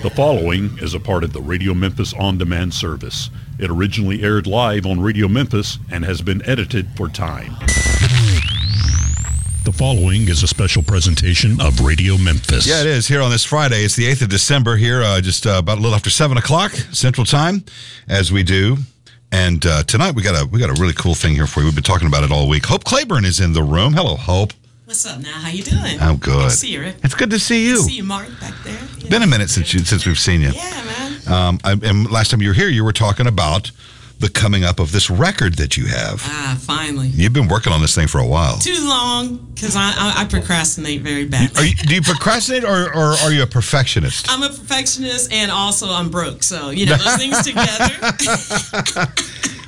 The following is a part of the Radio Memphis On Demand service. It originally aired live on Radio Memphis and has been edited for time. The following is a special presentation of Radio Memphis. Yeah, it is here on this Friday. It's the 8th of December here, uh, just uh, about a little after 7 o'clock Central Time, as we do. And uh, tonight we got a we got a really cool thing here for you. We've been talking about it all week. Hope Clayburn is in the room. Hello, Hope. What's up now? How you doing? I'm good. Good to see you, Rick. It's good to see you. See you, Mark, back there. Yeah. Been a minute since you since we've seen you. Yeah, man. Um, I, and last time you were here, you were talking about the coming up of this record that you have. Ah, finally. You've been working on this thing for a while. Too long, because I, I I procrastinate very badly. Are you, do you procrastinate or, or are you a perfectionist? I'm a perfectionist and also I'm broke. So, you know, those things together.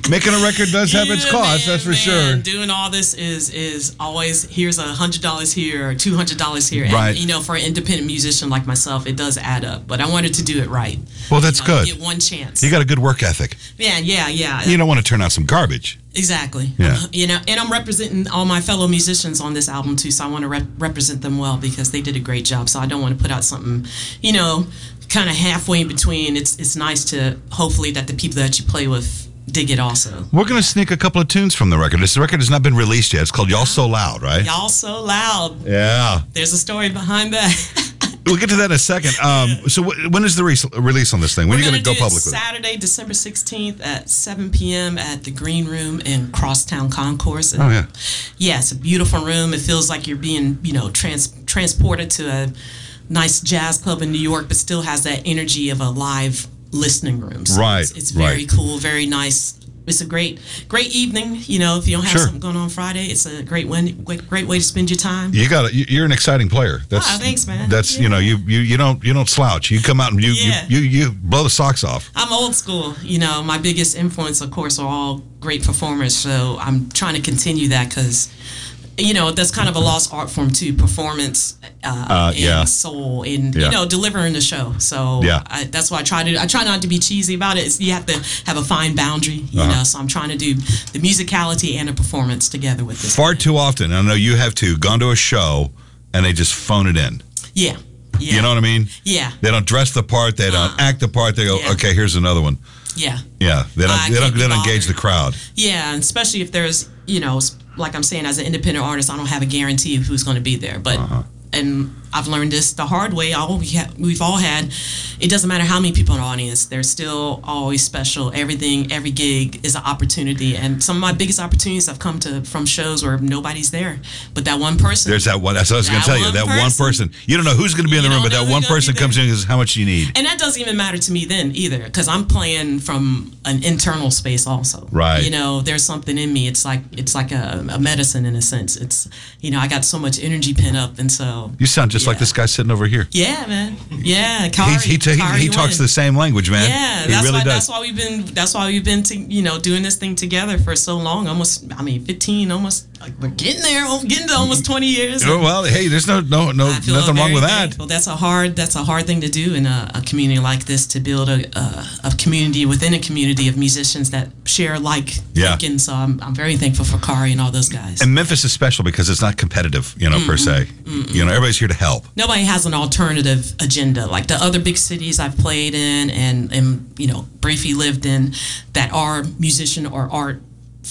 Making a record does have its cost, man, that's for man, sure. Doing all this is is always here's a hundred dollars here or two hundred dollars here. And, Right. you know, for an independent musician like myself, it does add up. But I wanted to do it right. Well, that's You know, good. Get one chance. You got a good work ethic. yeah, yeah, yeah. You don't want to turn out some garbage. Exactly. Yeah. You know, and I'm representing all my fellow musicians on this album too, so I want to rep- represent them well because they did a great job. So I don't want to put out something, you know, kind of halfway in between. It's it's nice to hopefully that the people that you play with dig it also. We're going to sneak a couple of tunes from the record. This record has not been released yet. It's called Y'all So Loud, right? Y'all so loud. Yeah. There's a story behind that. We'll get to that in a second. Um, so, wh- when is the re- release on this thing? When are you We're going to gonna go public? Saturday, December 16th at 7 p.m. at the Green Room in Crosstown Concourse. Oh, yeah. Yeah, it's a beautiful room. It feels like you're being, you know, trans- transported to a nice jazz club in New York, but still has that energy of a live listening room. So Right, It's, it's very right. cool, very nice. It's a great, great evening. You know, if you don't have Sure. something going on Friday, it's a great one, great, way to spend your time. You got it. You're an exciting player. That's Ah, thanks, man. That's you know you you you don't you don't slouch. You come out and you Yeah. you, you you blow the socks off. I'm old school. You know, my biggest influence, of course, are all great performers. So I'm trying to continue that because, you know, that's kind of a lost art form too. Performance, uh, Uh, and yeah. soul, and Yeah. you know, delivering the show. So Yeah. I, that's why I try to. I try not to be cheesy about it. It's, you have to have a fine boundary. You Uh-huh. know, so I'm trying to do the musicality and the performance together with this. Far too often, I know you have too, gone to a show and they just phone it in. Yeah. Yeah. You know what I mean? Yeah. They don't dress the part. They don't Uh-uh. act the part. They go, Yeah. okay, here's another one. Yeah. Yeah, they don't. They don't. They don't engage the crowd. Yeah, and especially if there's, you know, like I'm saying, as an independent artist, I don't have a guarantee of who's going to be there. But Uh-huh. and I've learned this the hard way. All we ha- we've all had. It doesn't matter how many people in the audience. They're still always special. Everything, every gig is an opportunity. And some of my biggest opportunities have come to from shows where nobody's there, but that one person. There's that one. That's what I was going to tell you. That one person. person. You don't know who's going to be in the room, but that one person comes in and says, "How much do you need?" and that doesn't even matter to me then either, because I'm playing from an internal space also. Right. You know, there's something in me. It's like it's like a, a medicine in a sense. It's you know, I got so much energy pent up, and so You sound just like Yeah. this guy sitting over here. yeah, man. Yeah, Khari, he he, ta- Khari he, he talks the same language, man. Yeah, he that's really why does. that's why we've been that's why we've been to, you know doing this thing together for so long. Almost, I mean, 15, almost like we're getting there, getting to almost 20 years. Oh, well, hey, there's no no no nothing wrong with that. Well, That's a hard that's a hard thing to do in a, a community like this to build a, a a community within a community of musicians that share like Yeah. thinking. So I'm I'm very thankful for Khari and all those guys. And Memphis is special because it's not competitive, you know, per se. You know, everybody's here to help. nobody has an alternative agenda like the other big cities I've played in and and you know briefly lived in that are musician or art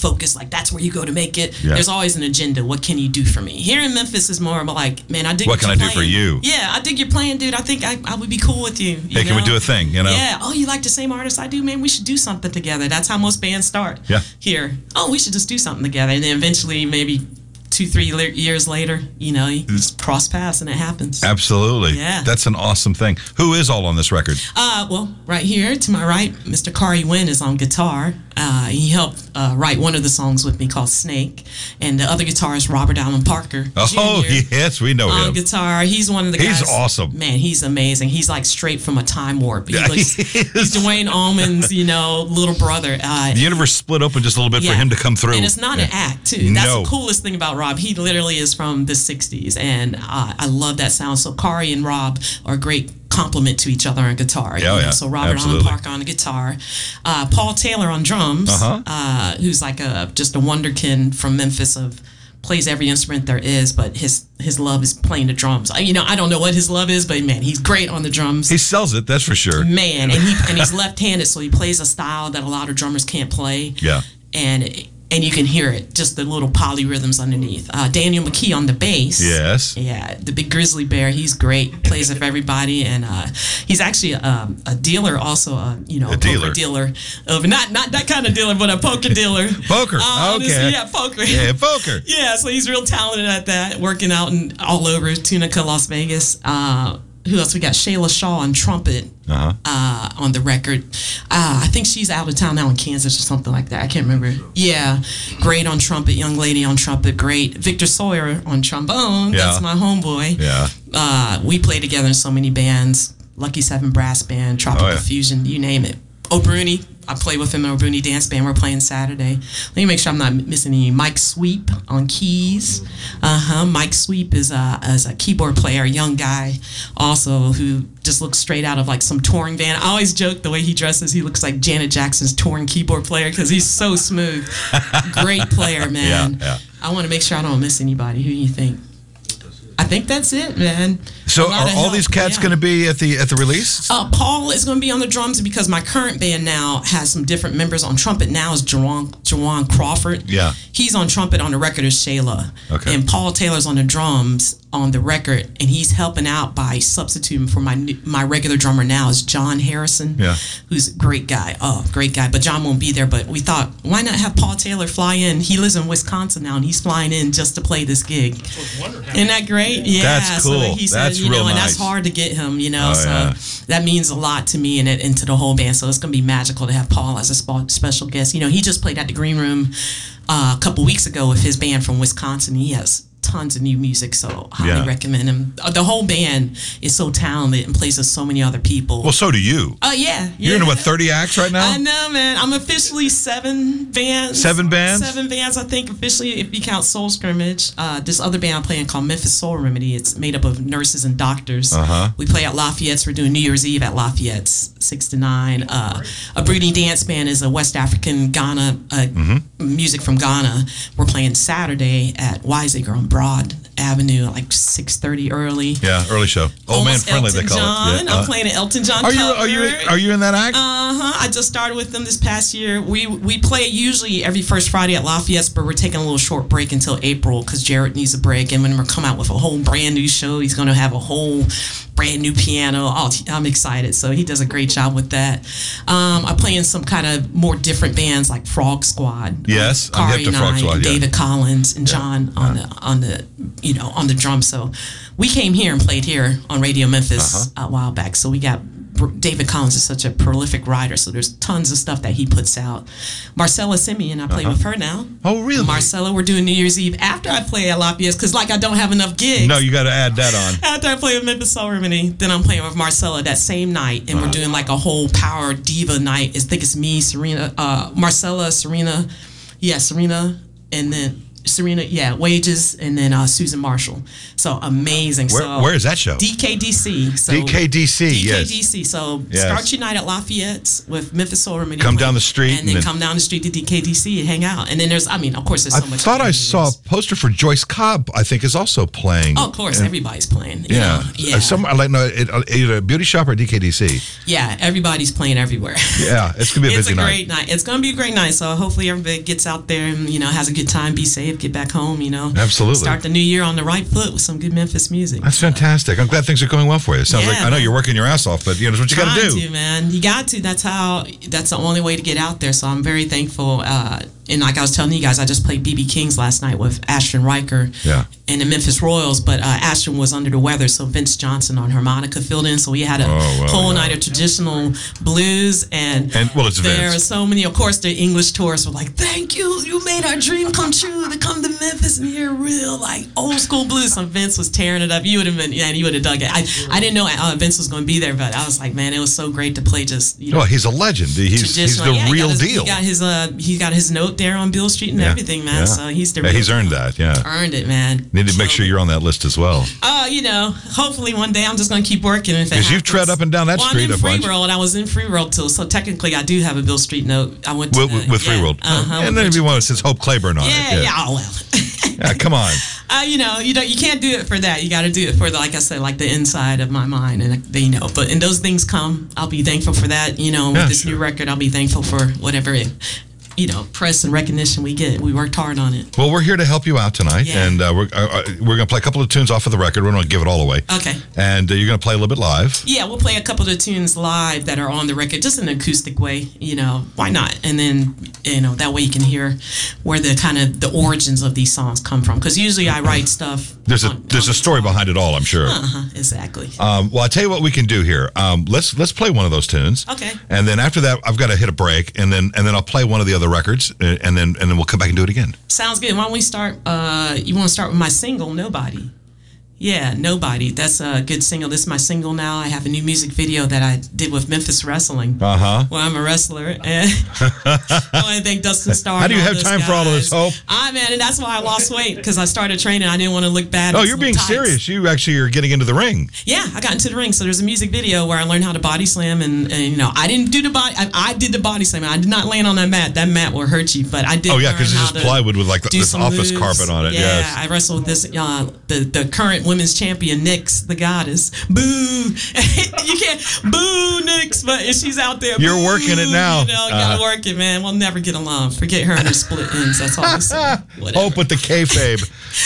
focused like that's where you go to make it Yeah. there's always an agenda what can you do for me here in memphis is more of like man i dig What can I do for you? yeah i dig your plan dude i think i, I would be cool with you, you Hey, can we do a thing? You know? yeah oh you like the same artist i do man we should do something together that's how most bands start Yeah. here oh we should just do something together and then eventually maybe two three le- years later you know you just cross paths and it happens Absolutely. Yeah. That's an awesome thing. Who is all on this record? Uh, well, right here to my right, Mr. Khari Wynn is on guitar. Uh, he helped uh, write one of the songs with me called Snake, and the other guitarist Robert Allen Parker. Oh, Jr. yes, we know On him. guitar, he's one of the He's guys. He's awesome. man. He's amazing. He's like straight from a time warp. He Yeah, looks, he he's Duane Allman's, you know, little brother. Uh, The universe split open just a little bit for him to come through. And it's not Yeah. an act, too. That's No. the coolest thing about Rob. He literally is from the 60s, and uh, I love that sound. So Khari and Rob are a great complement to each other on guitar. Yeah, yeah. So Robert Absolutely. Allen Parker on the guitar, uh, Paul Taylor on drums, Uh-huh. uh, who's like a just a wonderkin from Memphis of plays every instrument there is, but his his love is playing the drums. I, you know, I don't know what his love is, but man, he's great on the drums. He sells it, that's for sure. man, and he and he's left-handed, so he plays a style that a lot of drummers can't play. Yeah. and and you can hear it, just the little polyrhythms underneath. Uh, Daniel McKee on the bass. Yes. Yeah, the big grizzly bear. He's great. Plays it for everybody, and uh, he's actually a, a dealer, also a you know A a, dealer. poker dealer of not not that kind of dealer, but a poker dealer. Poker. Uh, this- okay. yeah, poker. Yeah, poker. Yeah, so he's real talented at that, working out in all over Tunica, Las Vegas. Uh, who else? We got Shayla Shaw on trumpet Uh-huh. uh, on the record. Uh, I think she's out of town now in Kansas or something like that. I can't remember. Yeah, great on trumpet, young lady on trumpet, great. Victor Sawyer on trombone. Yeah. That's my homeboy. Yeah. Uh, we play together in so many bands. Lucky Seven Brass Band, Tropical Oh, yeah. Fusion, you name it. O'Bruni, I play with him in O'Bruni Dance Band. We're playing Saturday. Let me make sure I'm not missing any. Mike Sweep on keys. Uh huh. Mike Sweep is a, is a keyboard player, a young guy, also who just looks straight out of like some touring van. I always joke the way he dresses. He looks like Janet Jackson's touring keyboard player because he's so smooth. Great player, man. Yeah, yeah. I want to make sure I don't miss anybody. Who do you think? I think that's it, man. So A lot are of all help, these cats yeah. going to be at the at the release? Uh, Paul is going to be on the drums because my current band now has some different members on trumpet. Now is Jawan, Jawan Crawford. Yeah. He's on trumpet on the record as Shayla. Okay. And Paul Taylor's on the drums on the record, and he's helping out by substituting for my my regular drummer now is John Harrison. Yeah. Who's a great guy. Oh, great guy. But John won't be there. But we thought, why not have Paul Taylor fly in? He lives in Wisconsin now, and he's flying in just to play this gig. Isn't that great? Yeah. That's So cool. he said, That's you know, and nice. that's hard to get him, you know. Oh, so yeah. that means a lot to me and, it, and to the whole band. So it's going to be magical to have Paul as a special guest. You know, he just played at the Green Room uh, a couple weeks ago with his band from Wisconsin. He has tons of new music, so highly Yeah. recommend him. Uh, The whole band is so talented and plays with so many other people. Well, so do you. Oh yeah, You're yeah. in what 30 acts right now? I know, man. I'm officially seven bands. Seven bands? Seven bands, I think, officially, if you count Soul Scrimmage. Uh, this other band I'm playing called Memphis Soul Remedy. It's made up of nurses and doctors. Uh-huh. We play at Lafayette's. We're doing New Year's Eve at Lafayette's, 6 to 9. Uh, a Brooding Dance Band is a West African Ghana, uh, Mm-hmm. Music from Ghana. We're playing Saturday at Wiseacre on Broad Avenue, like 6.30 early. Yeah, early show. Old man Almost friendly, they call John. it. Yeah. I'm Uh, playing an Elton John are you are you are you in that act? Uh huh. I just started with them this past year. We we play usually every first Friday at Lafayette, but we're taking a little short break until April because Jared needs a break. And when we're come out with a whole brand new show, he's going to have a whole brand new piano. Oh, I'm excited. So he does a great job with that. Um, I play in some kind of more different bands like Frog Squad. Yes, I'm hip to and Frog I, Squad, yeah. David Collins and John on the on the you know on the drums. So we came here and played here on Radio Memphis Uh-huh. a while back. So we got David Collins is such a prolific writer. So there's tons of stuff that he puts out. Marcella Simien, I play with her now. Oh, really? Marcella, we're doing New Year's Eve after I play at Lafayette because like I don't have enough gigs. no, you got to add that on. After I play with Memphis Soul Remedy, then I'm playing with Marcella that same night, and Uh-huh. we're doing like a whole power diva night. I think it's me, Serena, uh, Marcella, Serena, yeah, Serena, and then Serena, yeah, Wages, and then uh, Susan Marshall. So amazing. Where, so where is that show? DKDC. So DKDC, yes. DKDC. So Yes. start your night at Lafayette with Memphis Soul Remedy. Come down the street and and then come down the street to DKDC and hang out. And then there's, I mean, of course, there's I so much. I thought I saw a poster for Joyce Cobb. I think is also playing. Oh, of course, everybody's playing. yeah, yeah. Uh, Some like no, it, uh, either a beauty shop or DKDC. Yeah, everybody's playing everywhere. Yeah, it's gonna be a it's busy a night. great night. It's gonna be a great night. So hopefully everybody gets out there and you know has a good time, be safe, get back home. You know, Absolutely. start the new year on the right foot with some good Memphis music. That's fantastic. I'm glad things are going well for you. It sounds Yeah, like I know you're working your ass off, but you know it's what you got to do. to, man. You got to. That's how. That's the only way to get out there. So I'm very thankful. Uh, and like I was telling you guys, I just played BB King's last night with Ashton Riker. Yeah. And the Memphis Royals, but uh, Ashton was under the weather, so Vince Johnson on harmonica filled in. So we had a Oh, wow, whole yeah. night of traditional blues and And, well, it's there Vince. are so many. Of course, the English tourists were like, "Thank you, you made our dream come true to come to Memphis and hear real like old school blues." So Vince was tearing it up. You would have been, yeah, you would have dug it. I, I didn't know uh, Vince was going to be there, but I was like, man, it was so great to play just you know. Well, he's a legend. He's he's the Yeah, real his, deal. He got his uh, he got his note there on Beale Street and Yeah, everything, man. yeah. So he's the Yeah, he's earned that. Yeah, earned it, man. need to make sure you're on that list as well. Uh, you know, hopefully one day I'm just going to keep working. it Because you've tread up and down that well, street I'm in Free bunch. World. I was in Free World too, so technically I do have a Beale Street note. I went to With, the- with Free yeah, World, uh-huh, and then if you want, to, since says Hope Clayburn on yeah, it. yeah, oh, well. Yeah, come on. uh, you know, you don't, you can't do it for that. You got to do it for, the, like I said, like the inside of my mind, and you know. But and those things come. I'll be thankful for that. You know, Yeah, with this sure. new record, I'll be thankful for whatever it, you know, press and recognition we get. We worked hard on it. Well, we're here to help you out tonight, Yeah. and uh, we're uh, uh, we're going to play a couple of tunes off of the record. We're going to give it all away. Okay. And uh, you're going to play a little bit live. Yeah, we'll play a couple of tunes live that are on the record, just in an acoustic way. You know, why not? And then, you know, that way you can hear where the kind of the origins of these songs come from. Because usually I write stuff. There's a on- there's on a story behind it all, I'm sure. Uh-huh, exactly. Um, well, I tell you what we can do here. Um, let's let's play one of those tunes. Okay. And then after that, I've got to hit a break, and then and then I'll play one of the other records, uh, and then and then we'll come back and do it again. Sounds good. Why don't we start? Uh, you want to start with my single, Nobody? Yeah, Nobody. That's a good single. This is my single now. I have a new music video that I did with Memphis Wrestling. Uh huh. Well, I'm a wrestler, and I want to thank Dustin Starr. How do you have time for all of this, guys. Hope? I man, and that's why I lost weight because I started training. I didn't want to look bad. Oh, you're being tights. serious. You actually are getting into the ring. Yeah, I got into the ring. So there's a music video where I learned how to body slam, and, and you know, I didn't do the body. I, I did the body slam. I did not land on that mat. That mat will hurt you, but I did. Oh yeah, because it's just plywood with like the, this office moves. carpet on it. Yeah, Yes. I wrestled with this uh, the the current women's champion Nyx, the goddess. Boo! you can't boo Nyx, but she's out there. You're boo, working it now. You know, gotta Uh-huh. work it, man. We'll never get along. Forget her and her split ends. That's all I say. Whatever. Hope with the kayfabe.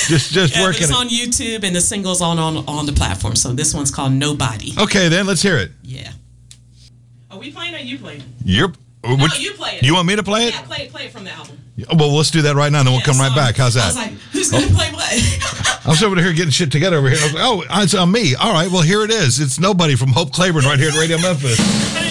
just just Yeah, working it's it. on YouTube and the single's on, on on the platform. So this one's called Nobody. Okay, then let's hear it. Yeah. Are we playing or you playing? You're. No, which- you play it. You want me to play it? Yeah, play it. Play it from the album. Well, let's do that right now, and then we'll Yeah, come right back. How's that? I was like, who's gonna oh. play what? I was over here getting shit together over here. I was like, oh, it's on me. All right, well, here it is. It's nobody from Hope Clayburn right here at Radio Memphis.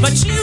but you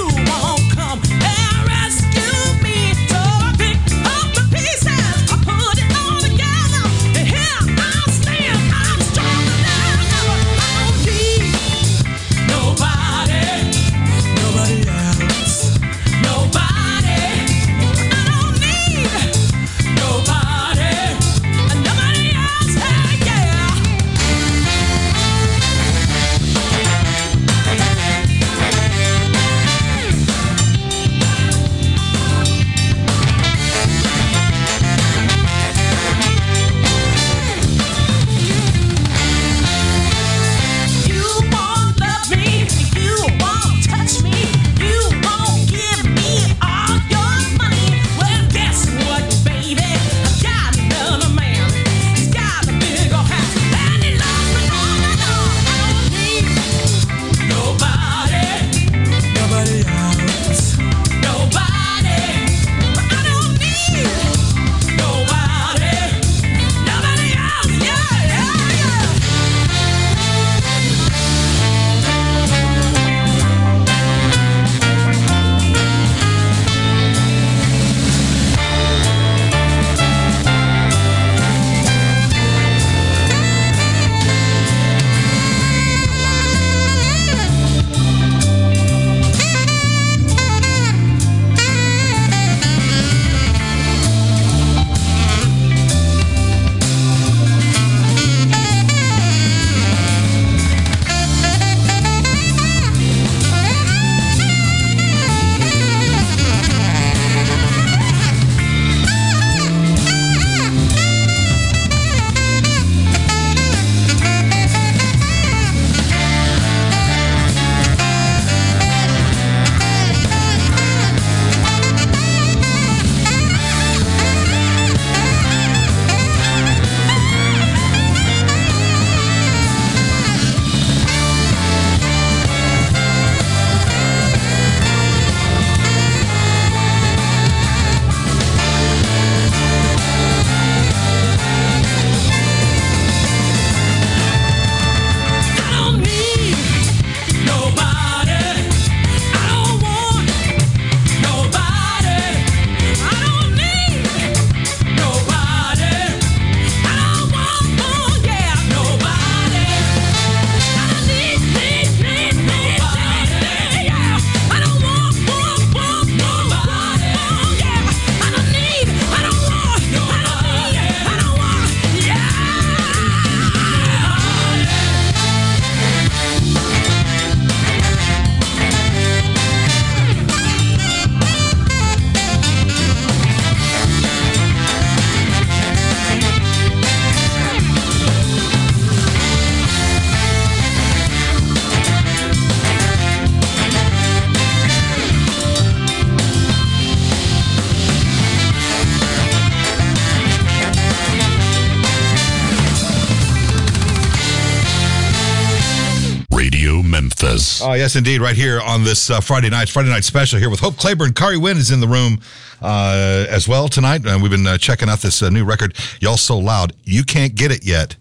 Oh, yes, indeed. Right here on this uh, Friday night, Friday night special here with Hope Clayburn. Khari Wynn is in the room uh, as well tonight. And we've been uh, checking out this uh, new record, Y'all So Loud. You can't get it yet.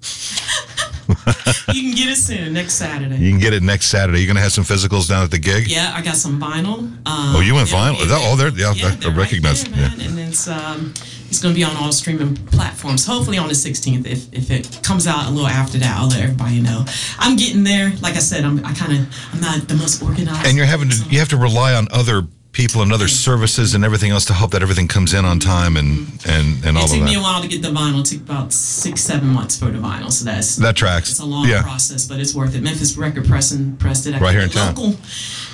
you can get it soon next Saturday. You can get it next Saturday. You're going to have some physicals down at the gig? Yeah, I got some vinyl. Um, oh, you went yeah, vinyl? Is that, oh, there, yeah, yeah, I they're recognize right there, yeah. And it's um, it's going to be on all streaming platforms. Hopefully on the 16th. If, if it comes out a little after that, I'll let everybody know. I'm getting there. Like I said, I'm I kind of I'm not the most organized. And you're having to you have to rely on other people and other services and everything else to hope that everything comes in on time and mm-hmm. and and all It of took me a while to get the vinyl. It took about six, seven months for the vinyl. So that's That tracks. It's a long Yeah. process, but it's worth it. Memphis Record Pressing pressed it. I Right here in it town.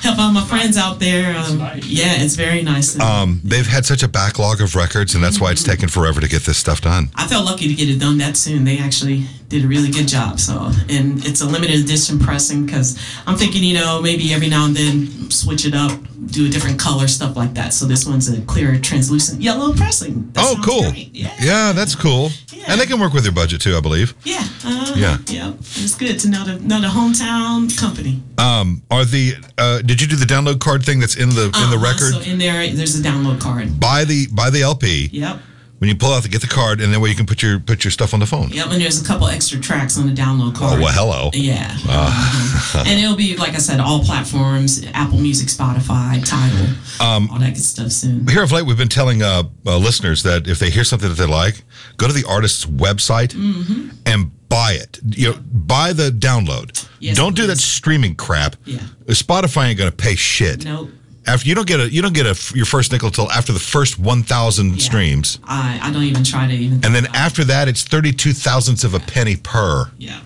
Local. Help out my friends out there. Um, yeah, it's very nice. Um, they've had such a backlog of records, and that's why it's taken forever to get this stuff done. I felt lucky to get it done that soon. They actually did a really good job. So, and it's a limited edition pressing because I'm thinking, you know, maybe every now and then switch it up, do a different color, stuff like that. So this one's a clear, translucent yellow pressing. That oh, cool. Yeah. Yeah, that's cool. Yeah. And they can work with your budget too, I believe. Yeah. Uh, Yeah. Yeah. It's good to know the know the hometown company. Um, are the uh, did you do the download card thing that's in the in the Uh-huh, record? So in there, there's a download card. buy the buy the LP. Yep. When you pull out to get the card, and then way you can put your put your stuff on the phone. Yep, and there's a couple extra tracks on the download card. Oh well, hello. Yeah. Ah. Mhm. and it'll be, like I said, all platforms Apple Music, Spotify, Tidal, Um, all that good stuff soon. Here of late, we've been telling uh, uh, listeners that if they hear something that they like, go to the artist's website Mm-hmm. and buy it. You know, buy the download. Yes, don't do that streaming crap. Yeah. Spotify ain't gonna pay shit. Nope. After you don't get a you don't get a your first nickel till after the first one thousand Yeah. streams, I, I don't even try to even. and then after that, it's thirty two thousandths of a penny per. Yeah.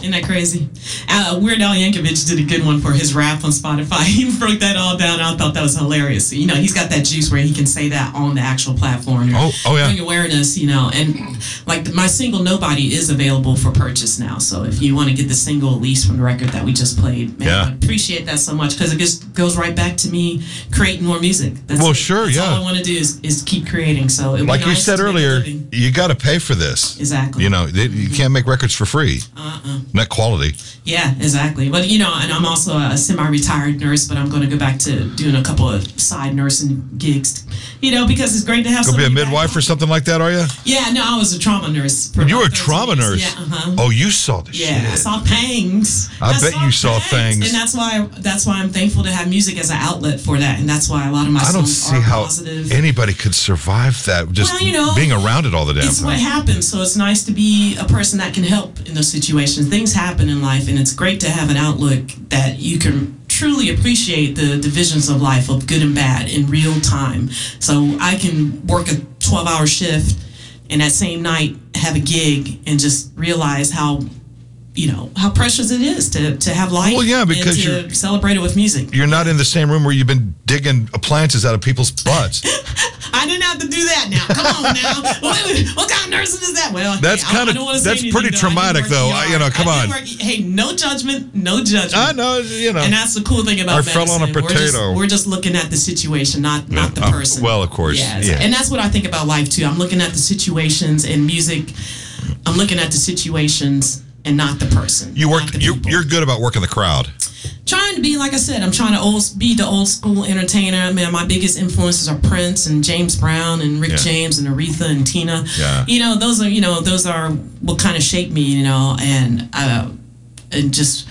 Isn't that crazy? Uh, Weird Al Yankovic did a good one for his rap on Spotify. He broke that all down. I thought that was hilarious. You know, he's got that juice where he can say that on the actual platform. Oh, oh, yeah. Bring awareness, you know. And like my single Nobody is available for purchase now. So if you want to get the single at least from the record that we just played, man, Yeah. I appreciate that so much because it just goes right back to me creating more music. That's Well, it. sure, That's yeah. All I want to do is, is keep creating. So Like you said to make a earlier, you got to pay for this. Exactly. You know, they, you can't make records for free. Uh-uh. Not quality. Yeah, exactly. But you know, and I'm also a semi-retired nurse, but I'm going to go back to doing a couple of side nursing gigs. You know, because it's great to have. Go be a midwife or something like that, are you? Yeah, no, I was a trauma nurse. You were a trauma years. nurse. Yeah, uh-huh. Oh, you saw the shit. Yeah, I saw pangs. I bet you saw things. and that's why that's why I'm thankful to have music as an outlet for that, and that's why a lot of my I don't see are how positive. anybody could survive that. Just Well, you know, being around it all the damn it's what time. happens. So it's nice to be a person that can help in those situations. Things happen in life, and it's great to have an outlook that you can truly appreciate the divisions of life of good and bad in real time. So I can work a 12 hour shift and that same night have a gig and just realize how. You know how precious it is to, to have life. Well, yeah, because you're- celebrate it with music. You're not in the same room where you've been digging appliances out of people's butts. I didn't have to do that now. Come on now. what, what kind of nursing is that? Well, That's hey, I- I kinda- don't say that's pretty though. Traumatic, though. I- you know, come on. work- hey, no judgment, no judgment. I know, you know. And that's the cool thing about I fell on a medicine. We're just, potato. we're just looking at the situation, not not the Uh, person. well, of course, Yeah, yeah. And that's what I think about life too. I'm looking at the situations and music. I'm looking at the situations and not the person. You work. You, people. you're good about working the crowd. trying to be like I said. I'm trying to old, be the old school entertainer. Man, my biggest influences are Prince and James Brown and Rick Yeah. James and Aretha and Tina. Yeah. You know, those are you know those are what kind of shaped me. You know, and uh, and just.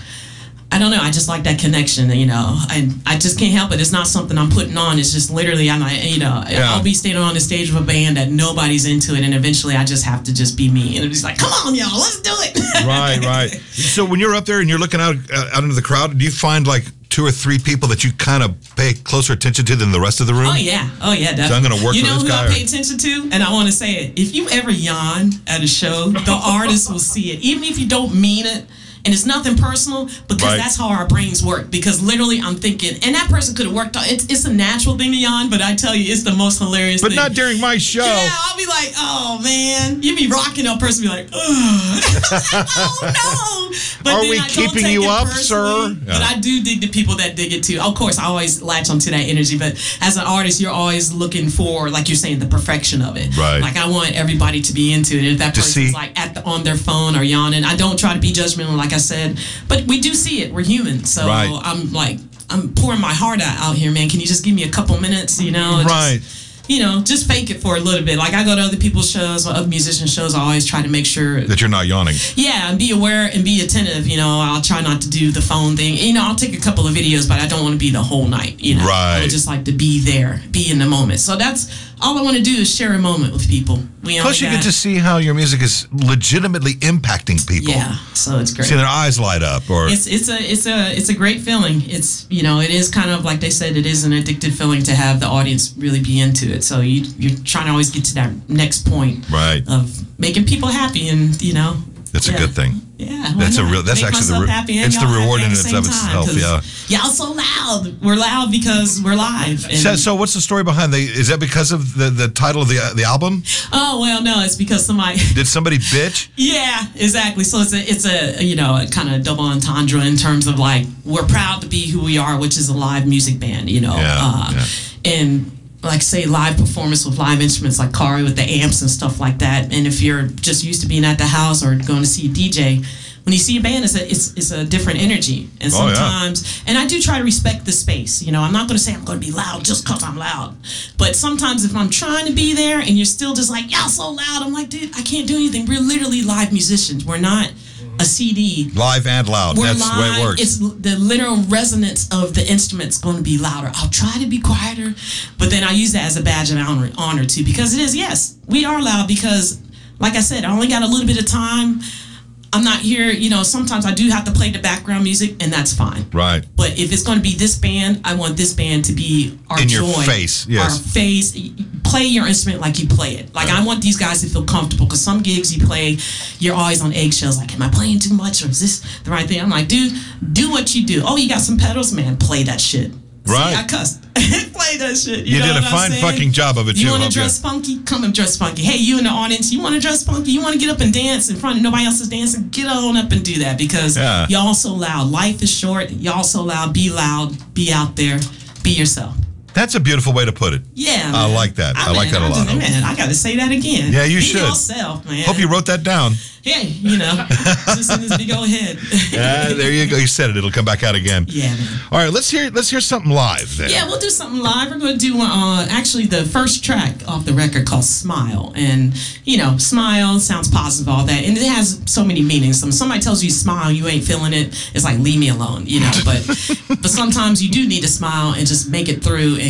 I don't know. I just like that connection, you know. And I just can't help it. It's not something I'm putting on. It's just literally, I'm like, you know, Yeah. I'll be standing on the stage of a band that nobody's into it, and eventually I just have to just be me. And it's like, come on, y'all, let's do it. Right, right. So when you're up there and you're looking out uh, out into the crowd, do you find like two or three people that you kind of pay closer attention to than the rest of the room? Oh yeah, oh yeah, definitely. So I'm gonna work You know who I or- pay attention to, and I want to say it. If you ever yawn at a show, the artist will see it, even if you don't mean it. And it's nothing personal because Right. that's how our brains work. Because literally, I'm thinking, and that person could have worked on. It's, it's a natural thing to yawn, but I tell you, it's the most hilarious. but thing. not during my show. Yeah, I'll be like, oh man, you be rocking a person, be like, oh no. But Are we I keeping you up, sir? But I do dig the people that dig it too. Of course, I always latch onto that energy, but as an artist, you're always looking for, like you're saying, the perfection of it. Right. Like I want everybody to be into it. And if that person's like at the, on their phone or yawning, I don't try to be judgmental. Like like I said, but we do see it. We're human, so Right. I'm like. I'm pouring my heart out, out here, man. Can you just give me a couple minutes, you know? Just- Right. You know, just fake it for a little bit. Like I go to other people's shows, or other musician shows. I always try to make sure That you're not yawning. yeah, and be aware and be attentive. You know, I'll try not to do the phone thing. You know, I'll take a couple of videos, but I don't want to be the whole night. You know, I Right. would just like to be there, be in the moment. So that's all I want to do is share a moment with people. We Plus, you got, get to see how your music is legitimately impacting people. yeah, so it's great. See their eyes light up, or It's it's a it's a it's a great feeling. It's you know it is kind of like they said it is an addictive feeling to have the audience really be into it. So you you're trying to always get to that next point Right. of making people happy and you know That's a good thing. Yeah, That's a real- that's Make actually the re- happy and it's the reward in the and of same time, itself, 'cause Y'all so loud. We're loud because we're live. And, So, so what's the story behind the? Is that because of the, the title of the the album? oh well, no, it's because somebody. Did somebody bitch? Yeah, exactly. So it's a it's a you know a kind of double entendre in terms of like we're proud to be who we are, which is a live music band. You know, Yeah, uh, yeah. and like say live performance with live instruments like Khari with the amps and stuff like that. And if you're just used to being at the house or going to see a DJ. When you see a band, it's a it's, it's a different energy, and Oh, yeah. sometimes, and I do try to respect the space. You know, I'm not going to say I'm going to be loud just because I'm loud, but sometimes if I'm trying to be there and you're still just like y'all so loud, I'm like, dude, I can't do anything. We're literally live musicians. We're not a CD. Live and loud. We're That's the way it works. It's the literal resonance of the instruments going to be louder. I'll try to be quieter, but then I use that as a badge of honor, honor too, because it is. Yes, we are loud because, like I said, I only got a little bit of time. I'm not here. You know, sometimes I do have to play the background music, and that's fine. right. But if it's going to be this band, I want this band to be our In your face, yes. our face. Play your instrument like you play it. Like I want these guys to feel comfortable because some gigs you play, you're always on eggshells. Like, am I playing too much or is this the right thing? I'm like, dude, do what you do. Oh, you got some pedals, man. Play that shit. See, Right. I cussed. play that shit. You know did a fine fucking job of it, You want to you- dress funky? Come and dress funky. Hey, you in the audience, you want to dress funky? You want to get up and dance in front of nobody else is dancing? Get on up and do that because Yeah. y'all so loud. Life is short. Y'all so loud. Be loud. Be out there. Be yourself. That's a beautiful way to put it. Yeah, I man. like that. I like man, that a lot. Just, man, I got to say that again. Yeah, you Be should. yourself, man. Hope you wrote that down. Hey, you know, just in this big old head. Yeah, there you go. You said it. It'll come back out again. yeah, man. All right, let's hear let's hear something live then. Yeah, we'll do something live. We're going to do uh, actually the first track off the record called Smile. And, you know, smile sounds positive, all that. And it has so many meanings. When somebody tells you smile, you ain't feeling it, it's like, leave me alone, you know. But, but sometimes you do need to smile and just make it through and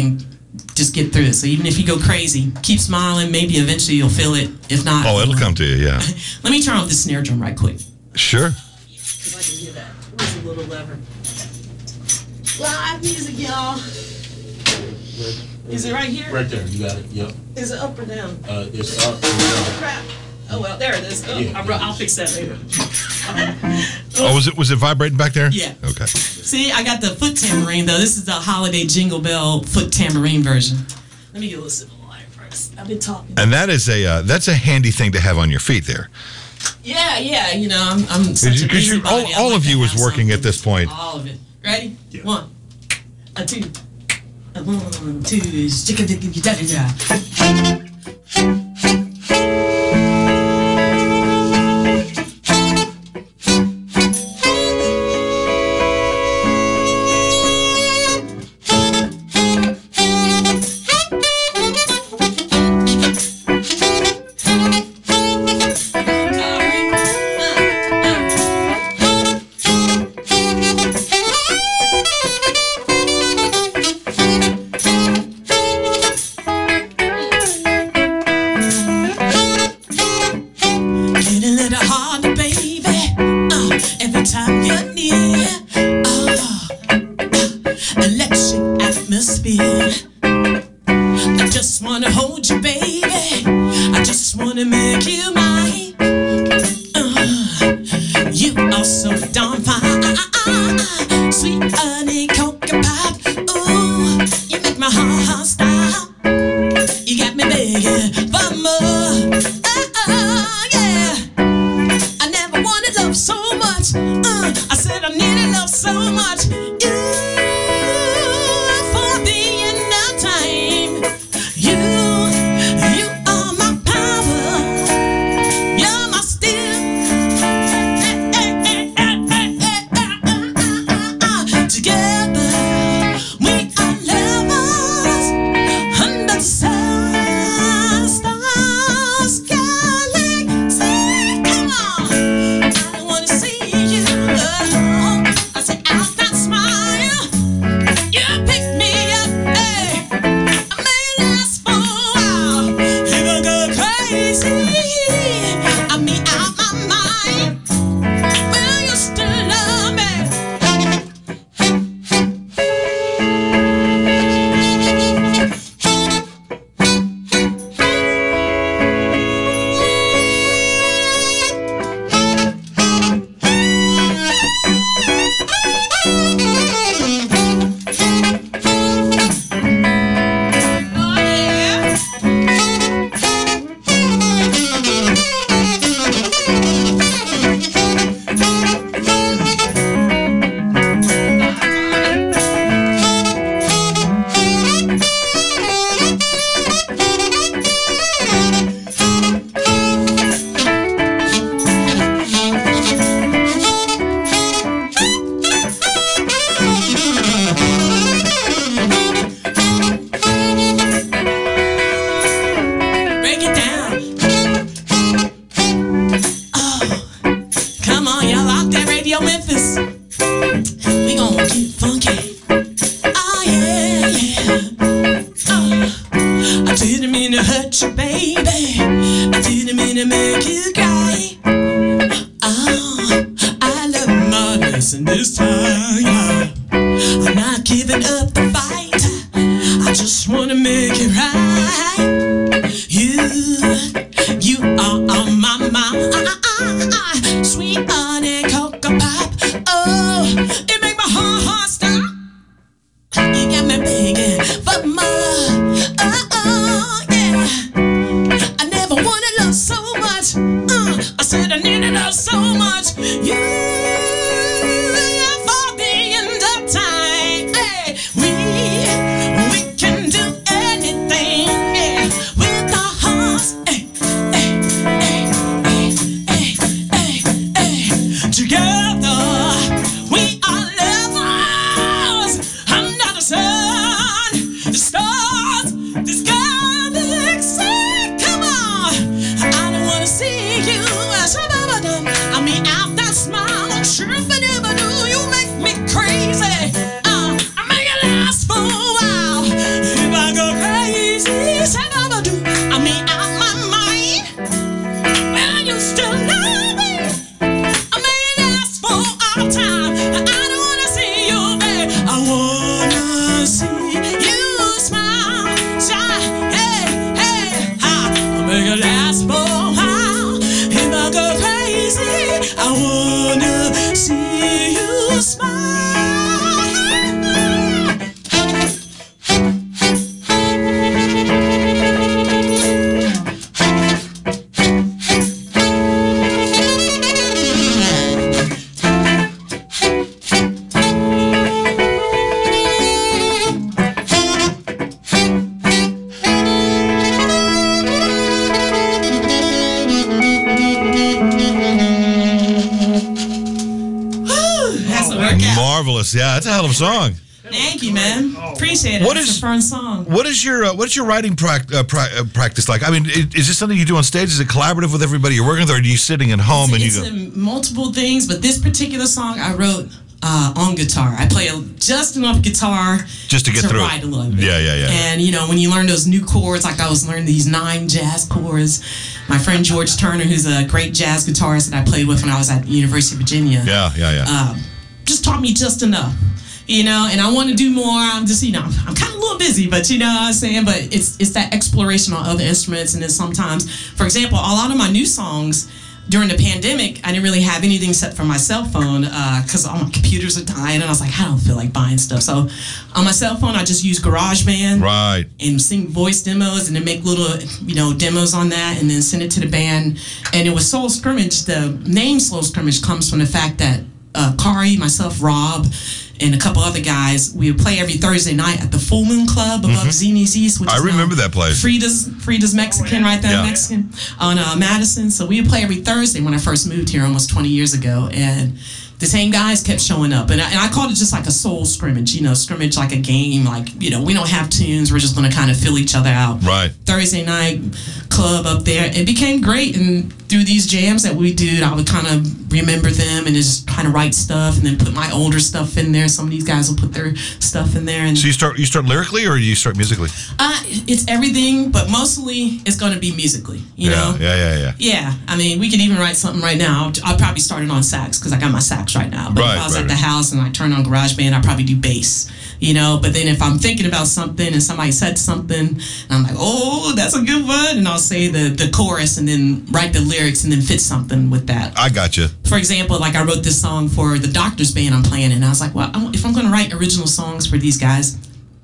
just get through it. So even if you go crazy, keep smiling. Maybe eventually you'll feel it. If not, Oh, it'll come to you. Yeah. Let me turn off the snare drum right quick. Sure. If I can hear that. Where's the little lever? Live music, y'all. Is it right here? Right there, you got it. Yep. Is it up or down? Uh, it's up. Oh, crap. Oh, well, there it is. Oh, Yeah. I'll, I'll fix that later. Oh, was it was it vibrating back there? Yeah. Okay. See, I got the foot tambourine, though. This is the holiday jingle bell foot tambourine version. Let me get a little sip of water first. I've been talking. And that is a uh, that's a handy thing to have on your feet there. Yeah, yeah, you know, I'm, I'm such a Because busy you, all, body. All like of you is have working at this point. All of it. Ready? Yeah. One, a two, a one, two, chicka dicka da da da. Song. Thank you, man. Appreciate it. What It's is- a fun song? What is your uh, what's your writing prac- uh, pra- uh, practice like? I mean, is this something you do on stage? Is it collaborative with everybody you're working with, or are you sitting at home and you it's go? multiple things, but this particular song I wrote uh, on guitar. I play just enough guitar Just to get through it. write a little bit. Yeah, yeah, yeah. And you know, when you learn those new chords, like I was learning these nine jazz chords. My friend George Turner, who's a great jazz guitarist that I played with when I was at the University of Virginia, Yeah, yeah, yeah. um, just taught me just enough. You know, and I want to do more. I'm just, you know, I'm kind of a little busy, but you know what I'm saying. But it's it's that exploration on other instruments, and then sometimes, for example, a lot of my new songs during the pandemic, I didn't really have anything except for my cell phone because all my computers are dying, and I was like, I don't feel like buying stuff. So on my cell phone, I just use GarageBand right. and sing voice demos and then make little you know demos on that and then send it to the band and it was soul scrimmage the name soul scrimmage comes from the fact that uh, Khari, myself, Rob, and a couple other guys, we would play every Thursday night at the Full Moon Club above Zinnie's East. Which Mm-hmm. I is remember that place. Frida's Frida's Mexican, right there, Yeah. Mexican on uh, Madison. So we would play every Thursday when I first moved here almost 20 years ago, and the same guys kept showing up, and I, and I called it just like a soul scrimmage, you know, scrimmage like a game, like you know, we don't have tunes, we're just going to kind of fill each other out. Right. Thursday night club up there. It became great, and through these jams that we did, I would kind of remember them and just kind of write stuff, and then put my older stuff in there. Some of these guys will put their stuff in there, and So you start you start lyrically, or you start musically? uh, it's everything, but mostly it's going to be musically. You yeah, know. yeah, yeah, yeah. Yeah, I mean, we could even write something right now. I'll probably start it on sax because I got my sax right now. But Right, if I was right, at the right. house and I turn on GarageBand, I probably do bass. You know, but then if I'm thinking about something and somebody said something, and I'm like, oh, that's a good one, and I'll say the the chorus and then write the lyrics and then fit something with that. I got you. For example, like I wrote this song for the Doctors band I'm playing, and I was like, well, if I'm going to write original songs for these guys,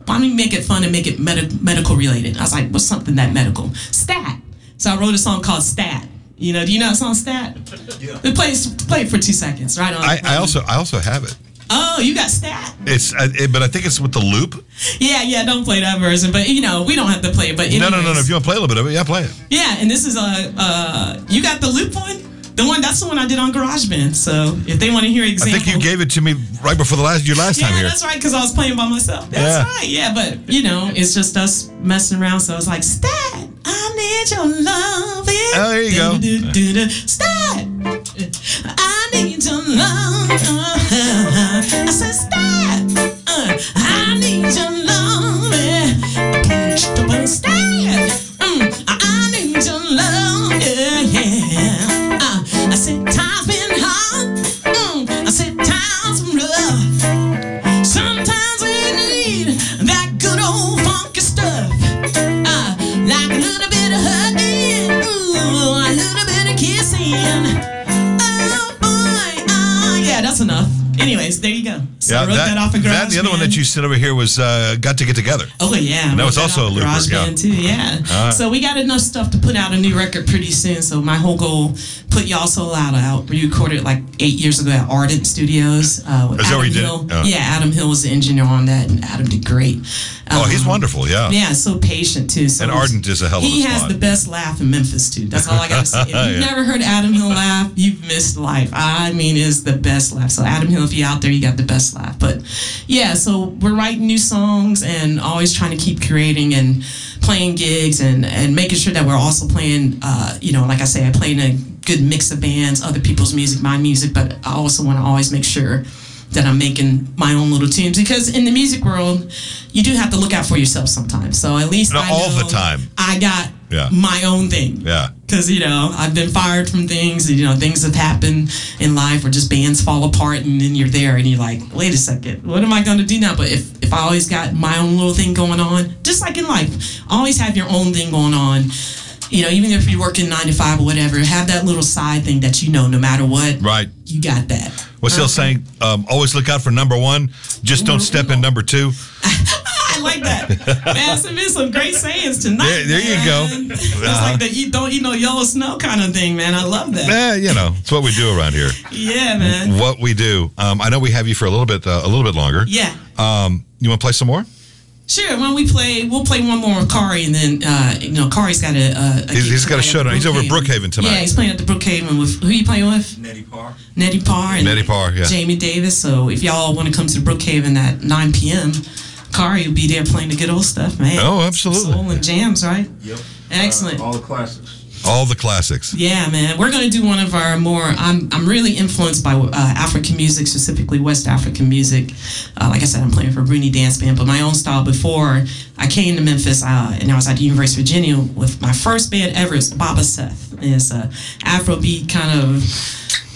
why don't we make it fun and make it med- medical related? I was like, what's something that medical? Stat. So I wrote a song called Stat. You know, do you know that song Stat? Yeah. Play, play it for two seconds, right on. I, I also I also have it. Oh, you got Stat? It's uh, it, but I think it's with the loop. Yeah, yeah. Don't play that version, but you know, we don't have to play it. But No, no, no, no. If you want to play a little bit of it, yeah, play it. Yeah, and this is a uh, you got the loop one. The one that's the one I did on GarageBand. So if they want to hear exactly. I think you gave it to me right before the last your last Yeah, time here. that's right, because I was playing by myself. That's Yeah. right, yeah, but you know, it's just us messing around. So I was like, Stat, I need your love. Oh, there you go. go. Stat, I need your love. I said, Stat, uh, I autographs. That and the other one that you said over here was uh, got to get together. Oh yeah, that was also a looper, Garage yeah. Band too, yeah. right. So we got enough stuff to put out a new record pretty soon. So my whole goal, put y'all so loud out. We recorded like eight years ago at Ardent Studios. Uh, with Is that Adam where you did it? Hill. Oh. Yeah, Adam Hill was the engineer on that, and Adam did great. Oh, he's Um, wonderful. Yeah. Yeah, so patient too. So And Ardent is a hell of a He has spot. the best laugh in Memphis too. That's all I gotta say. If you've Yeah. never heard Adam Hill laugh, you've missed life. I mean, it's the best laugh. So Adam Hill, if you're out there, you got the best laugh. But yeah, so we're writing new songs and always trying to keep creating and playing gigs and and making sure that we're also playing. Uh, you know, like I say, I play in a good mix of bands, other people's music, my music, but I also want to always make sure that I'm making my own little tunes because in the music world, you do have to look out for yourself sometimes. So at least Not I all the time. I got Yeah. my own thing. Yeah. Because you know I've been fired from things. You know things have happened in life where just bands fall apart, and then you're there, and you're like, wait a second, what am I going to do now? But if if I always got my own little thing going on, just like in life, always have your own thing going on. You know, even if you're working nine to five or whatever, have that little side thing that you know, no matter what, Right. you got that. What's Hill saying? Um, always look out for number one. Just don't step in number two. I like that. man, some been some great sayings tonight. There- there you go. It's Uh-huh. like the eat, don't eat no yellow snow kind of thing, man. I love that. Eh, you know, it's what we do around here. Yeah, man. What we do. Um, I know we have you for a little bit, uh, a little bit longer. Yeah. Um, you want to play some more? Sure. When we play, we'll play one more with Khari, and then uh, you know Khari's got a. a, a He's- he's got a tonight show at tonight. He's over at Brookhaven tonight. Yeah, he's playing at the Brookhaven with who are you playing with? Nettie Parr. Nettie Parr and Nettie Parr, yeah. Jamie Davis. So if y'all want to come to the Brookhaven at 9 p.m., Khari will be there playing the good old stuff, man. Oh, absolutely. Soul and jams, right? Yep. Excellent. Uh, all the classics. All the classics. Yeah, man. We're gonna do one of our more. I'm I'm really influenced by uh, African music, specifically West African music. Uh, like I said, I'm playing for Bruni Dance Band, but my own style. Before I came to Memphis, uh, and I was at the University of Virginia with my first band ever. Is Baaba Seth. It's a Afrobeat kind of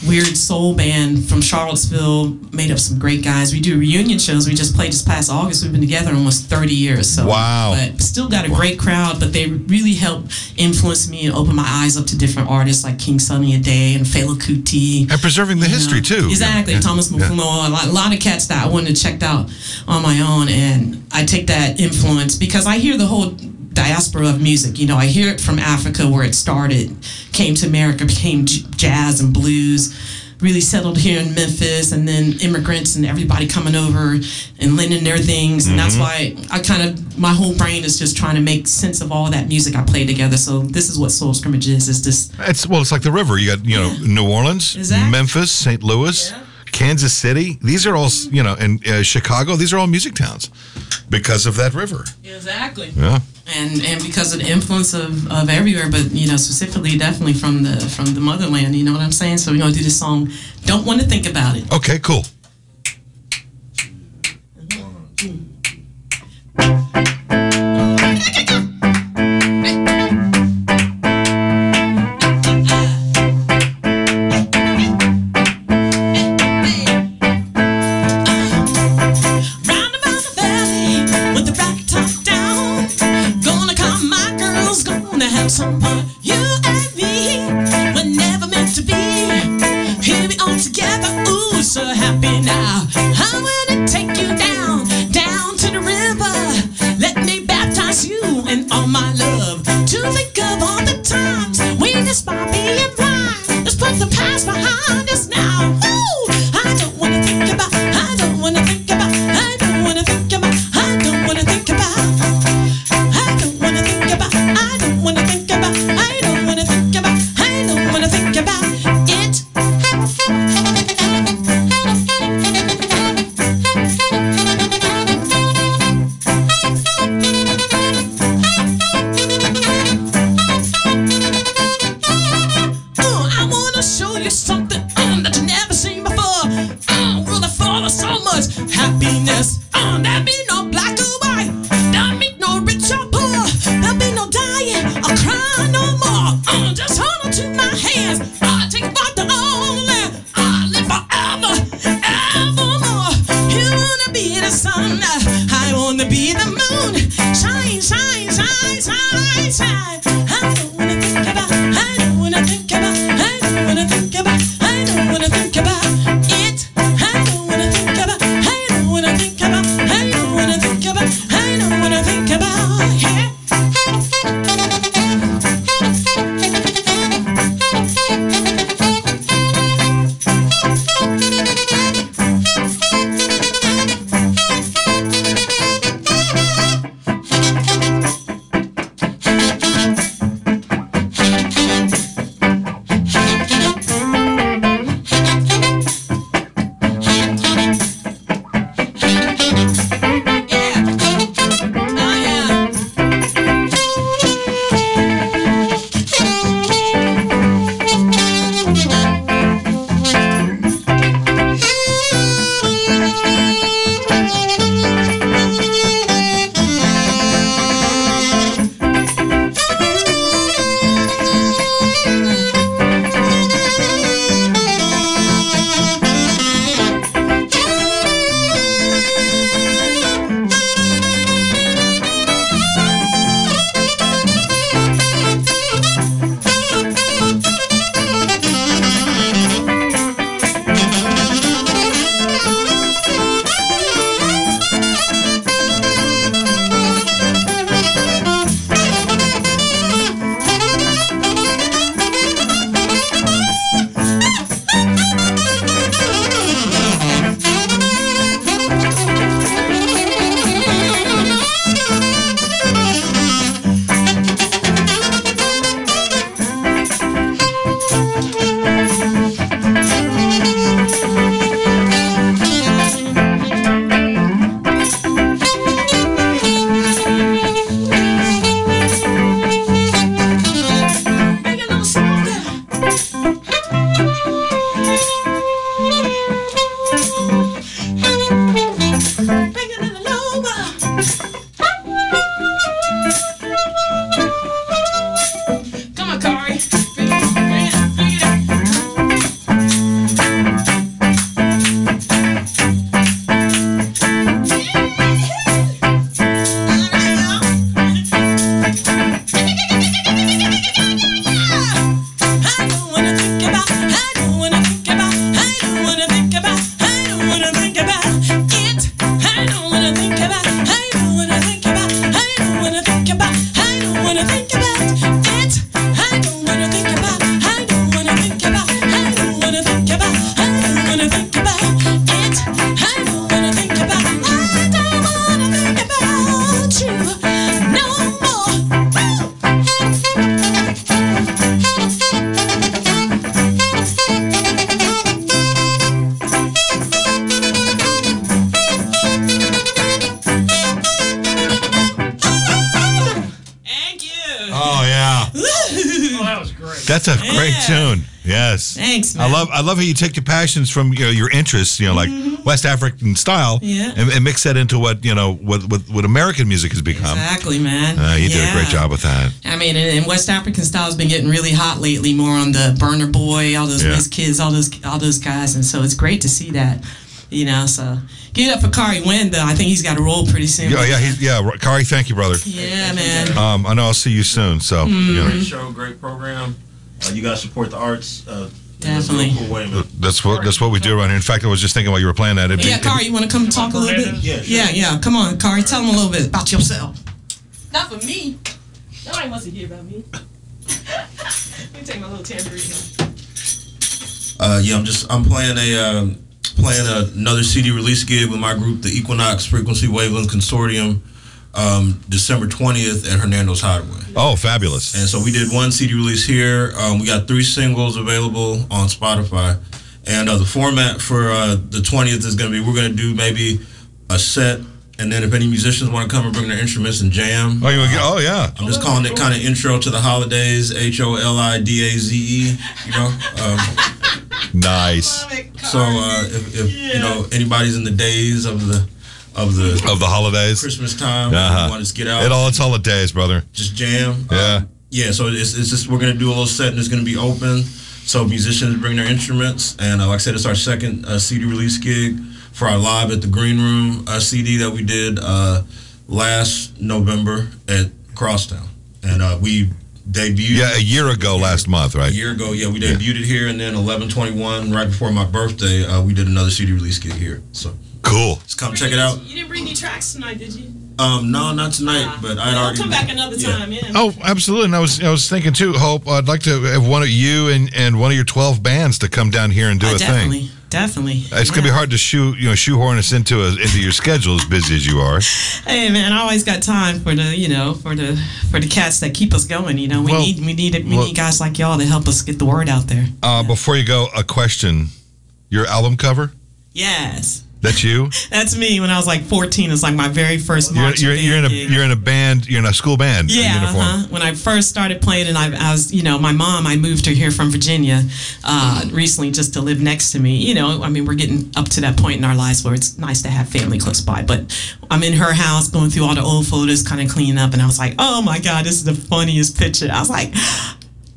weird soul band from Charlottesville. Made up some great guys. We do reunion shows. We just played this past August. We've been together almost 30 years. So Wow. But still got a great crowd, but they really helped influence me and open my eyes up to different artists like King Sunny Ade and Fela Kuti. And preserving the history, know. too. Exactly, Yeah. Thomas Yeah. A lot, a lot of cats that I wanted to check out on my own, and I take that influence because I hear the whole diaspora of music. You know, I hear it from Africa where it started, came to America, became j- jazz and blues. Really settled here in Memphis, and then immigrants and everybody coming over and lending their things, and that's why I kind of my whole brain is just trying to make sense of all that music I play together. So this is what Soul Scrimmage is: is this It's well, it's like the river. You got you know New Orleans, Exactly. Memphis, St. Louis, Yeah. Kansas City. These are all you know, and uh, Chicago. These are all music towns because of that river. exactly. Yeah. And and because of the influence of, of everywhere, but you know specifically definitely from the from the motherland. You know what I'm saying? So we're gonna do this song. Don't want to think about it. Okay. Cool. Round being blind. Let's put the past behind I love how you take your passions from you know, your interests, you know, like West African style, Mm-hmm. Yeah. and, and mix that into what you know what what, what American music has become. Exactly, man. Uh, you did a great job with that. I mean, and, and West African style's been getting really hot lately, more on the Burna Boy, all those Yeah. Kids, all those all those guys, and so it's great to see that. You know, so give it up for Khari Wynn, though. I think he's got a role pretty soon. Yeah, yeah, he's, yeah. Khari, thank you, brother. Yeah, man. Um, I know I'll see you soon. So Mm-hmm. you know, Great show, great program. Uh, you guys support the arts. Uh, in a real Definitely. cool way, man. that's what that's what we do around here. In fact, I was just thinking while you were playing that. It'd be, Yeah, Khari, you want to come talk a little bit? Yeah, sure. yeah, yeah. Come on, Khari, tell them a little bit about yourself. Not for me. Nobody wants to hear about me. Let me take my little tambourine. Uh, yeah, I'm just I'm playing a um, playing another CD release gig with my group, the Equinox Frequency Wavelength Consortium, um, December 20th at Hernando's Hideaway. oh, fabulous. And so we did one CD release here. Um, we got three singles available on Spotify. And uh, the format for uh, the 20th is going to be we're going to do maybe a set, and then if any musicians want to come and bring their instruments and jam. Oh, you wanna oh yeah. I'm just calling it kind of intro to the holidays, H O L I D A Z E, you know. Um, Nice. so uh, if, if you know anybody's in the days of the of the Of the holidays. Christmas time, Uh-huh. want to get out, It all it's holidays, brother. just jam. Yeah. Um, yeah. So it's, it's just we're gonna do a little set and it's gonna be open. So musicians bring their instruments, and uh, like I said, it's our second uh, CD release gig for our live at the Green Room uh, CD that we did uh, last November at Crosstown, and uh, we debuted. Yeah, a year ago last month, right? A year ago, yeah, we debuted it here, and then 1121, right before my birthday, uh, we did another CD release gig here. So Cool. just come check it out. You didn't bring any tracks tonight, did you? Um, no, not tonight, but I'd I'll already come back another time, yeah. Oh, absolutely. And I was I was thinking too, Hope. I'd like to have one of you and, and one of your twelve bands to come down here and do Uh, a definitely, thing. definitely. It's gonna be hard to shoe you know shoehorn us into a, into your schedule as busy as you are. Hey man, I always got time for the you know for the for the cats that keep us going. You know, we Well, need we need we well- need guys like y'all to help us get the word out there. Uh, before you go, a question: Your album cover? Yes, That's you. that's me. When I was like 14, it's like my very first You're, marching you're, you're in a band gig. you're in a band. You're in a school band Yeah, uniform. uh-huh. when I first started playing, and I, I was, you know, my mom, I moved her here from Virginia uh, recently just to live next to me. You know, I mean, we're getting up to that point in our lives where it's nice to have family close by. But I'm in her house going through all the old photos, kind of cleaning up, and I was like, oh my God, this is the funniest picture. I was like,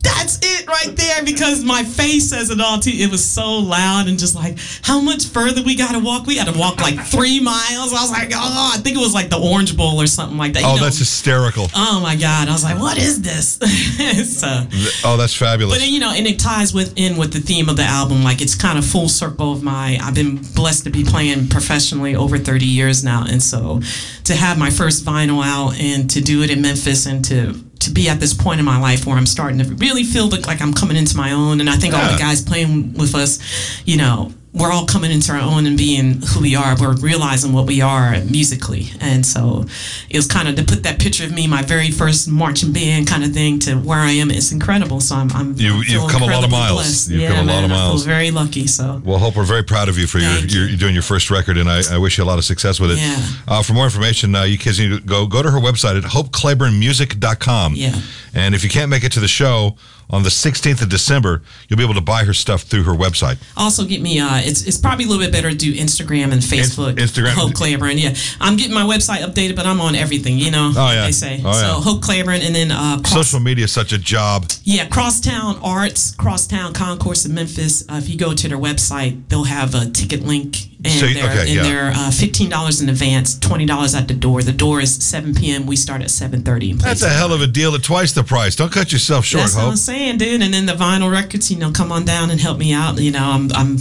that's it right there because my face says it all too. It was so loud and just like, how much further we got to walk? We got to walk like three miles. I was like, oh, I think it was like the Orange Bowl or something like that. You Oh, know, that's hysterical. Oh my God! I was like, "What is this?" so, Oh, that's fabulous. but you know, and it ties with in with the theme of the album. Like it's kind of full circle of my. I've been blessed to be playing professionally over thirty years now, and so to have my first vinyl out and to do it in Memphis and to to be at this point in my life where I'm starting to really feel like, I'm coming into my own, and I think all the guys playing with us, you know. We're all coming into our own and being who we are. We're realizing what we are musically, and so it was kind of to put that picture of me, my very first marching band kind of thing, to where I am. It's incredible. So I'm, I'm You- you've come a lot of miles. blessed. You've yeah, come a lot man, of I miles. feel very lucky. So Well, Hope, we're very proud of you for your, your you. doing your first record, and I, I wish you a lot of success with it. Yeah. Uh, for more information, uh, you kids need to go go to her website at hopeclayburnmusic.com. Yeah. And if you can't make it to the show on the 16th of December, you'll be able to buy her stuff through her website. also get me. Uh, it's it's probably a little bit better to do Instagram and Facebook. Instagram. Hope Clayburn. Yeah, I'm getting my website updated, but I'm on everything. You know. Oh, yeah. They say Oh, so. yeah. Hope Clayburn, and then uh, cross, Social media is such a job. Yeah, Crosstown Arts, Crosstown Concourse in Memphis. Uh, if you go to their website, they'll have a ticket link, and So- they're, okay, and yeah. they're uh, fifteen dollars in advance, twenty dollars at the door. The door is seven p.m. We start at seven thirty. That's a hell of a deal at twice the price. Don't cut yourself short, That's what I'm saying, dude. And then the vinyl records, you know, come on down and help me out. You know, I'm, I'm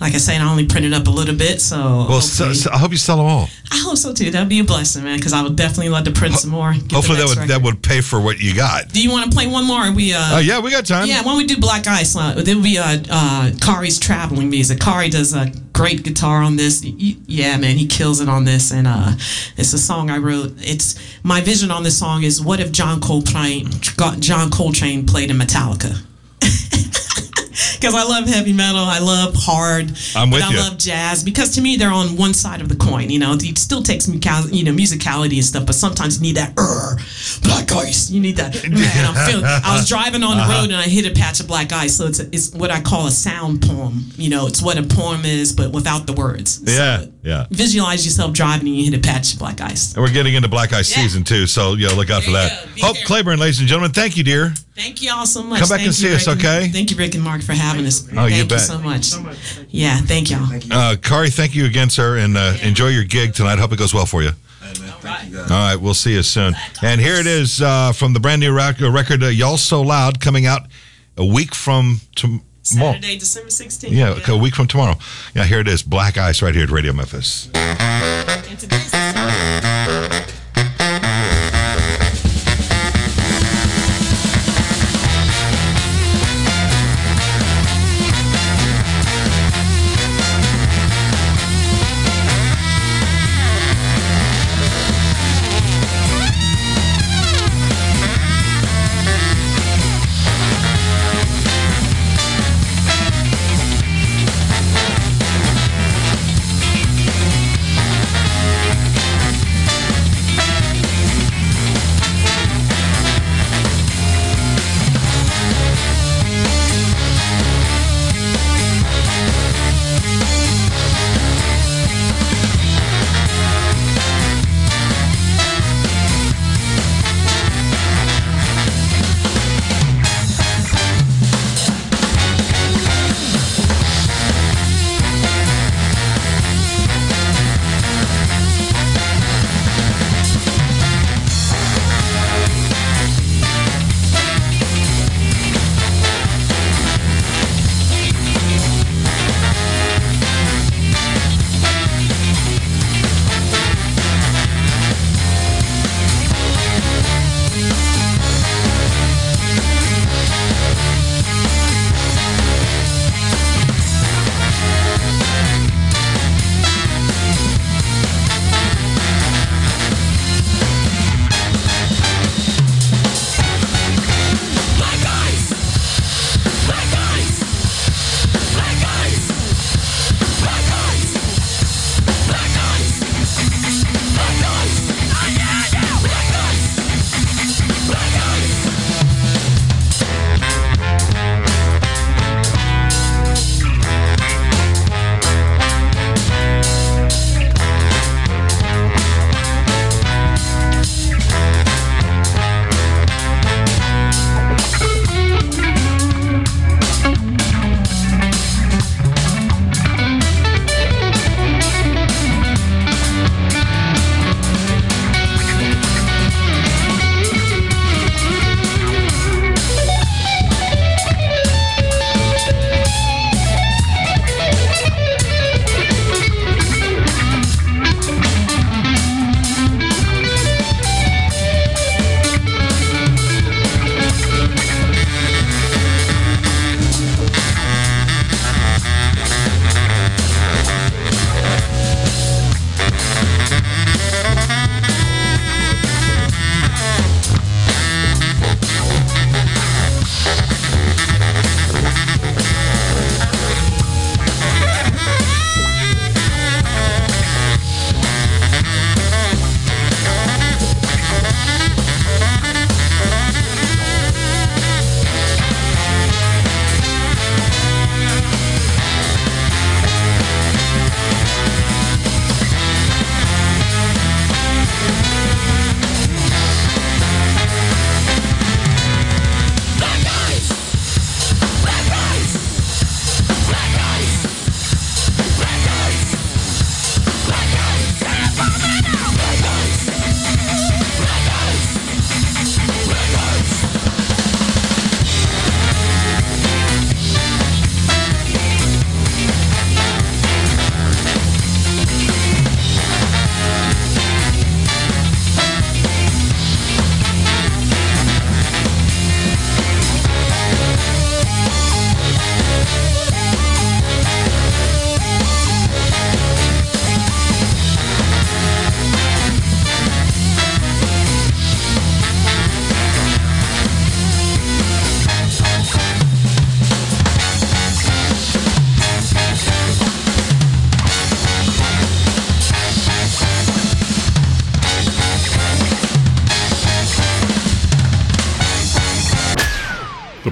like I said, I only printed up a little bit, so Well, so, so I hope you sell them all. I hope so too. That'd be a blessing, man, because I would definitely love to print some more. Hopefully that would that would pay for what you got. Do you want to play one more? Or we uh, Oh yeah, we got time. Yeah, when we do Black Ice, uh, there will be uh, uh, Khari's traveling music. Khari does a great guitar on this. Yeah, man, he kills it on this, and uh, it's a song I wrote. It's my vision on this song is what if John Coltrane, John Coltrane played in Metallica. Because I love heavy metal, I love hard, I'm with I you. love jazz. Because to me, they're on one side of the coin. You know, it still takes you know musicality and stuff, but sometimes you need that uh, black ice. You need that. Feeling, I was driving on the Uh-huh. road and I hit a patch of black ice. So it's it's what I call a sound poem. You know, it's what a poem is, but without the words. Yeah, So yeah. Visualize yourself driving and you hit a patch of black ice. And we're getting into Black Ice Yeah. season too, so yeah, look out for There you that. Hope there. Clayburn, ladies and gentlemen, thank you, dear. Thank you all so much. Come back Thank and see you, us, Rick and- okay? Thank you, Rick and Mark, for having us. Oh, you thank bet. so much. Yeah, thank y'all. Thank Uh, Khari, thank you again, sir, and uh, enjoy your gig tonight. Hope it goes well for you. Hey, man, thank you. All right, we'll see you soon. And here it is uh, from the brand new record, uh, Y'all So Loud, coming out a week from tomorrow. Saturday, December 16th. Yeah, a week from tomorrow. Yeah, here it is. Black Ice right here at Radio Memphis.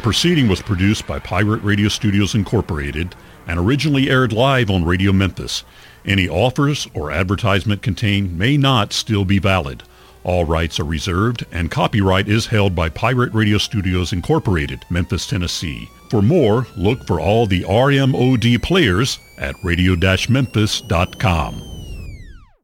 Proceeding was produced by Pirate Radio Studios Incorporated and originally aired live on Radio Memphis. Any offers or advertisement contained may not still be valid. All rights are reserved and copyright is held by Pirate Radio Studios Incorporated, Memphis, Tennessee. For more, look for all the RMOD players at radio-memphis.com.